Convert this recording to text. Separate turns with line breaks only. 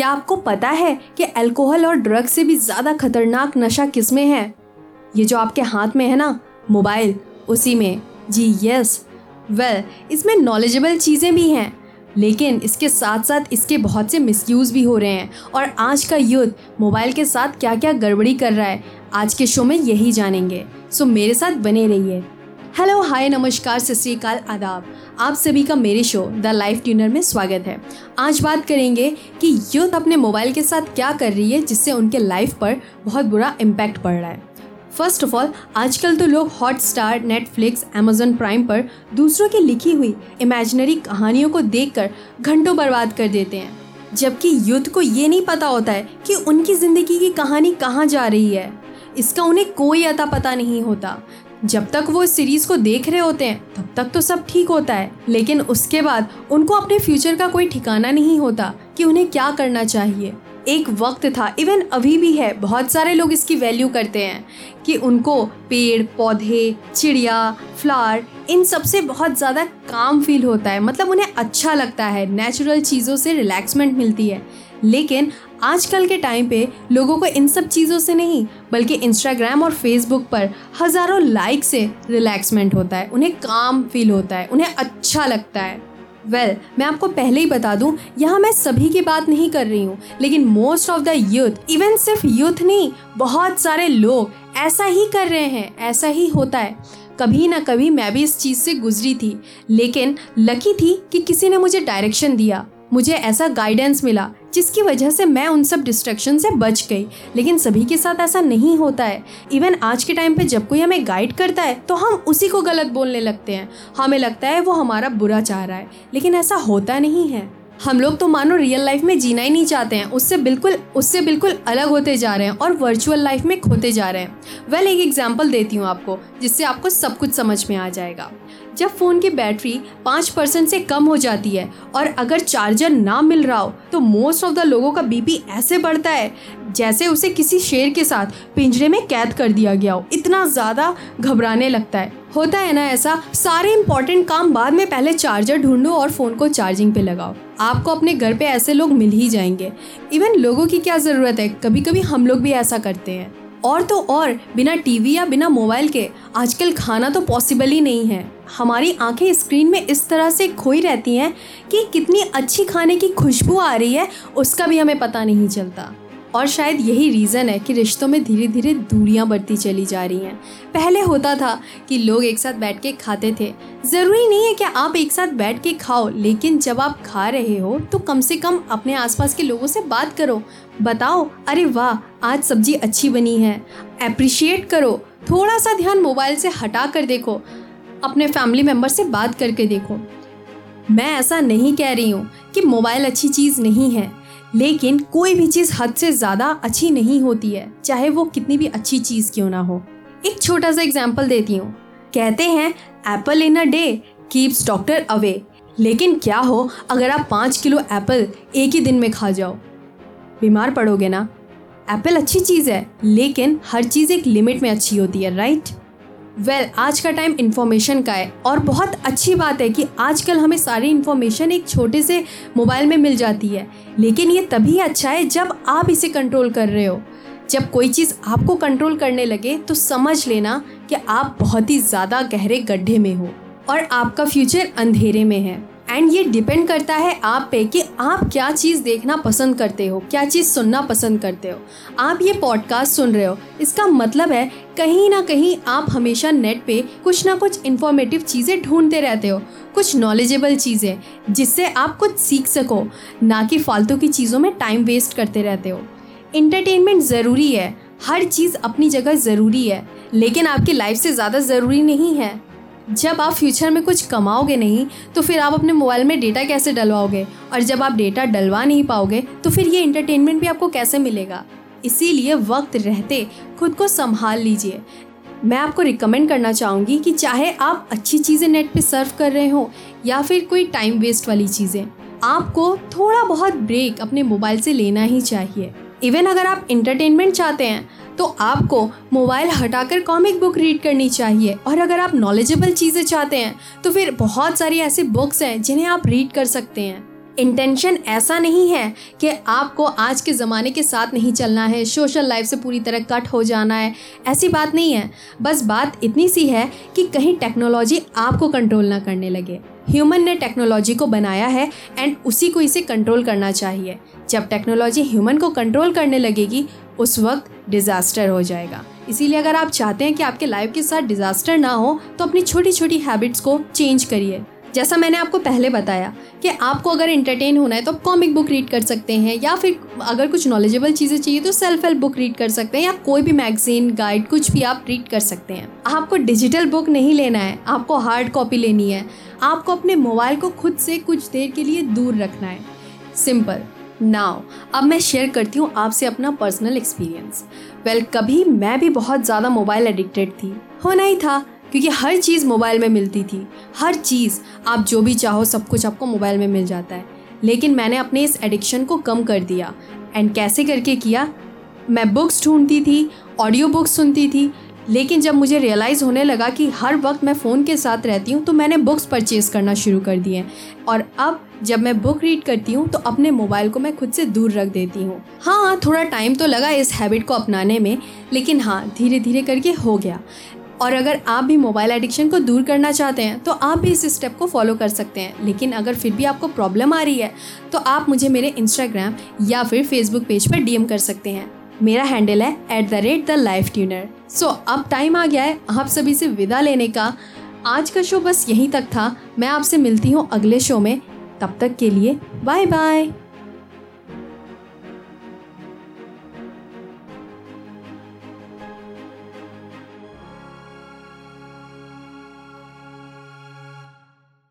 क्या आपको पता है कि अल्कोहल और ड्रग से भी ज़्यादा खतरनाक नशा किसमें है? ये जो आपके हाथ में है ना मोबाइल उसी में। जी यस वेल इसमें नॉलेजेबल चीज़ें भी हैं, लेकिन इसके साथ साथ इसके बहुत से मिसयूज़ भी हो रहे हैं। और आज का युद्ध मोबाइल के साथ क्या क्या गड़बड़ी कर रहा है, आज के शो में यही जानेंगे। सो मेरे साथ बने रहिए। हेलो हाय नमस्कार, सत श्रीकाल आदाब। आप सभी का मेरे शो, द लाइफ ट्यूनर में स्वागत है। आज बात करेंगे कि यूथ अपने मोबाइल के साथ क्या कर रही है, जिससे उनके लाइफ पर बहुत बुरा इम्पैक्ट पड़ रहा है। फ़र्स्ट ऑफ़ ऑल आजकल तो लोग Hotstar Netflix Amazon Prime पर दूसरों की लिखी हुई इमेजिनरी कहानियों को देखकर घंटों बर्बाद कर देते हैं। जबकि युद्ध को ये नहीं पता होता है कि उनकी ज़िंदगी की कहानी कहाँ जा रही है। इसका उन्हें कोई अता पता नहीं होता। जब तक वो इस सीरीज़ को देख रहे होते हैं, तब तक तो सब ठीक होता है। लेकिन उसके बाद उनको अपने फ्यूचर का कोई ठिकाना नहीं होता कि उन्हें क्या करना चाहिए। एक वक्त था इवन अभी भी है, बहुत सारे लोग इसकी वैल्यू करते हैं कि उनको पेड़, पौधे, चिड़िया फ्लावर इन सबसे बहुत ज़्यादा काम फील होता है। मतलब उन्हें अच्छा लगता है नेचुरल चीज़ों से रिलैक्समेंट मिलती है। लेकिन आजकल के टाइम पे लोगों को इन सब चीज़ों से नहीं बल्कि इंस्टाग्राम और फेसबुक पर हज़ारों लाइक से रिलैक्समेंट होता है उन्हें काम फील होता है उन्हें अच्छा लगता है। वेल well, मैं आपको पहले ही बता दूँ यहाँ मैं सभी की बात नहीं कर रही हूँ लेकिन most of the youth even सिर्फ़ यूथ नहीं बहुत सारे लोग ऐसा ही कर रहे हैं ऐसा ही होता है। कभी ना कभी मैं भी इस चीज़ से गुजरी थी लेकिन लकी थी कि किसी ने मुझे डायरेक्शन दिया। मुझे ऐसा गाइडेंस मिला, जिसकी वजह से मैं उन सब डिस्ट्रैक्शन से बच गई। लेकिन सभी के साथ ऐसा नहीं होता है। इवन आज के टाइम पे जब कोई हमें गाइड करता है तो हम उसी को गलत बोलने लगते हैं। हमें लगता है वो हमारा बुरा चाह रहा है, लेकिन ऐसा होता नहीं है। हम लोग तो मानो रियल लाइफ में जीना ही नहीं चाहते हैं। उससे बिल्कुल उससे बिल्कुल अलग होते जा रहे हैं और वर्चुअल लाइफ में खोते जा रहे हैं। वेल एक एग्ज़ाम्पल देती हूँ आपको, जिससे आपको सब कुछ समझ में आ जाएगा। जब फ़ोन की बैटरी पाँच परसेंट से कम हो जाती है और अगर चार्जर ना मिल रहा हो तो मोस्ट ऑफ़ द लोगों का बीपी ऐसे बढ़ता है जैसे उसे किसी शेर के साथ पिंजरे में कैद कर दिया गया हो। इतना ज़्यादा घबराने लगता है। होता है ना ऐसा, सारे इंपॉर्टेंट काम बाद में पहले चार्जर ढूंढो और फ़ोन को चार्जिंग पे लगाओ। आपको अपने घर पे ऐसे लोग मिल ही जाएँगे। इवन लोगों की क्या ज़रूरत है? कभी कभी हम लोग भी ऐसा करते हैं। और तो और, बिना टीवी या बिना मोबाइल के, आजकल खाना तो पॉसिबल ही नहीं है। हमारी आँखें स्क्रीन में इस तरह से खोई रहती हैं कि कितनी अच्छी खाने की खुशबू आ रही है, उसका भी हमें पता नहीं चलता। और शायद यही रीज़न है कि रिश्तों में धीरे धीरे दूरियाँ बढ़ती चली जा रही हैं। पहले होता था कि लोग एक साथ बैठ के खाते थे। ज़रूरी नहीं है कि आप एक साथ बैठ के खाओ, लेकिन जब आप खा रहे हो तो कम से कम अपने आसपास के लोगों से बात करो। बताओ, अरे वाह, आज सब्ज़ी अच्छी बनी है। अप्रिशिएट करो। थोड़ा सा ध्यान मोबाइल से हटा कर देखो। अपने फैमिली मेंबर से बात करके देखो। मैं ऐसा नहीं कह रही हूँ कि मोबाइल अच्छी चीज़ नहीं है। लेकिन कोई भी चीज़ हद से ज़्यादा अच्छी नहीं होती है, चाहे वो कितनी भी अच्छी चीज़ क्यों ना हो। एक छोटा सा एग्ज़ाम्पल देती हूँ। कहते हैं apple in a day keeps doctor away लेकिन क्या हो, अगर आप पाँच किलो एप्पल एक ही दिन में खा जाओ? बीमार पड़ोगे ना? एप्पल अच्छी चीज़ है, लेकिन हर चीज़ एक लिमिट में अच्छी होती है राइट वेल well, आज का टाइम इन्फॉर्मेशन का है और बहुत अच्छी बात है कि आजकल हमें सारी इन्फॉर्मेशन एक छोटे से मोबाइल में मिल जाती है। लेकिन ये तभी अच्छा है जब आप इसे कंट्रोल कर रहे हो। जब कोई चीज़ आपको कंट्रोल करने लगे तो समझ लेना कि आप बहुत ही ज़्यादा गहरे गड्ढे में हो और आपका फ्यूचर अंधेरे में है। एंड ये डिपेंड करता है आप पे कि आप क्या चीज़ देखना पसंद करते हो, क्या चीज़ सुनना पसंद करते हो। आप ये पॉडकास्ट सुन रहे हो, इसका मतलब है कहीं ना कहीं आप हमेशा नेट पे कुछ ना कुछ इन्फॉर्मेटिव चीज़ें ढूंढते रहते हो, कुछ नॉलेजेबल चीज़ें, जिससे आप कुछ सीख सको, ना कि फालतू की चीज़ों में टाइम वेस्ट करते रहते हो। इंटरटेनमेंट ज़रूरी है, हर चीज़ अपनी जगह ज़रूरी है, लेकिन आपकी लाइफ से ज़्यादा ज़रूरी नहीं है। जब आप फ्यूचर में कुछ कमाओगे नहीं तो फिर आप अपने मोबाइल में डेटा कैसे डलवाओगे? और जब आप डेटा डलवा नहीं पाओगे तो फिर ये इंटरटेनमेंट भी आपको कैसे मिलेगा? इसीलिए वक्त रहते खुद को संभाल लीजिए। मैं आपको रिकमेंड करना चाहूँगी कि चाहे आप अच्छी चीज़ें नेट पे सर्व कर रहे हो, या फिर कोई टाइम वेस्ट वाली चीज़ें, आपको थोड़ा बहुत ब्रेक अपने मोबाइल से लेना ही चाहिए। इवन अगर आप इंटरटेनमेंट चाहते हैं तो आपको मोबाइल हटाकर कॉमिक बुक रीड करनी चाहिए। और अगर आप नॉलेजेबल चीज़ें चाहते हैं तो फिर बहुत सारी ऐसी बुक्स हैं जिन्हें आप रीड कर सकते हैं। इंटेंशन ऐसा नहीं है कि आपको आज के ज़माने के साथ नहीं चलना है सोशल लाइफ से पूरी तरह कट हो जाना है, ऐसी बात नहीं है। बस बात इतनी सी है कि कहीं टेक्नोलॉजी आपको कंट्रोल ना करने लगे। ह्यूमन ने टेक्नोलॉजी को बनाया है एंड उसी को इसे कंट्रोल करना चाहिए। जब टेक्नोलॉजी ह्यूमन को कंट्रोल करने लगेगी, उस वक्त डिज़ास्टर हो जाएगा। इसीलिए अगर आप चाहते हैं कि आपके लाइफ के साथ डिज़ास्टर ना हो तो अपनी छोटी छोटी हैबिट्स को चेंज करिए। जैसा मैंने आपको पहले बताया कि आपको अगर इंटरटेन होना है तो आप कॉमिक बुक रीड कर सकते हैं, या फिर अगर कुछ नॉलेजेबल चीज़ें चाहिए तो सेल्फ हेल्प बुक रीड कर सकते हैं, या कोई भी मैगजीन गाइड कुछ भी आप रीड कर सकते हैं। आपको डिजिटल बुक नहीं लेना है, आपको हार्ड कॉपी लेनी है। आपको अपने मोबाइल को खुद से कुछ देर के लिए दूर रखना है। सिंपल नाउ अब मैं शेयर करती हूँ आपसे अपना पर्सनल एक्सपीरियंस वेल कभी मैं भी बहुत ज़्यादा मोबाइल एडिक्टेड थी। होना ही था। क्योंकि हर चीज़ मोबाइल में मिलती थी। हर चीज़, आप जो भी चाहो, सब कुछ आपको मोबाइल में मिल जाता है। लेकिन मैंने अपने इस एडिक्शन को कम कर दिया। एंड कैसे करके किया? मैं बुक्स ढूंढती थी, ऑडियो बुक्स सुनती थी। लेकिन जब मुझे रियलाइज़ होने लगा कि हर वक्त मैं फ़ोन के साथ रहती हूँ तो मैंने बुक्स परचेज करना शुरू कर दिए और अब जब मैं बुक रीड करती हूँ तो अपने मोबाइल को मैं खुद से दूर रख देती हूँ। हाँ थोड़ा टाइम तो लगा इस हैबिट को अपनाने में, लेकिन हाँ धीरे धीरे करके हो गया। और अगर आप भी मोबाइल एडिक्शन को दूर करना चाहते हैं तो आप भी इस स्टेप को फॉलो कर सकते हैं। लेकिन अगर फिर भी आपको प्रॉब्लम आ रही है तो आप मुझे मेरे इंस्टाग्राम या फिर फेसबुक पेज पर डीएम कर सकते हैं। मेरा हैंडल है at the rate the life tuner so अब टाइम आ गया है आप सभी से विदा लेने का। आज का शो बस यहीं तक था। मैं आपसे मिलती हूँ अगले शो में। तब तक के लिए बाय बाय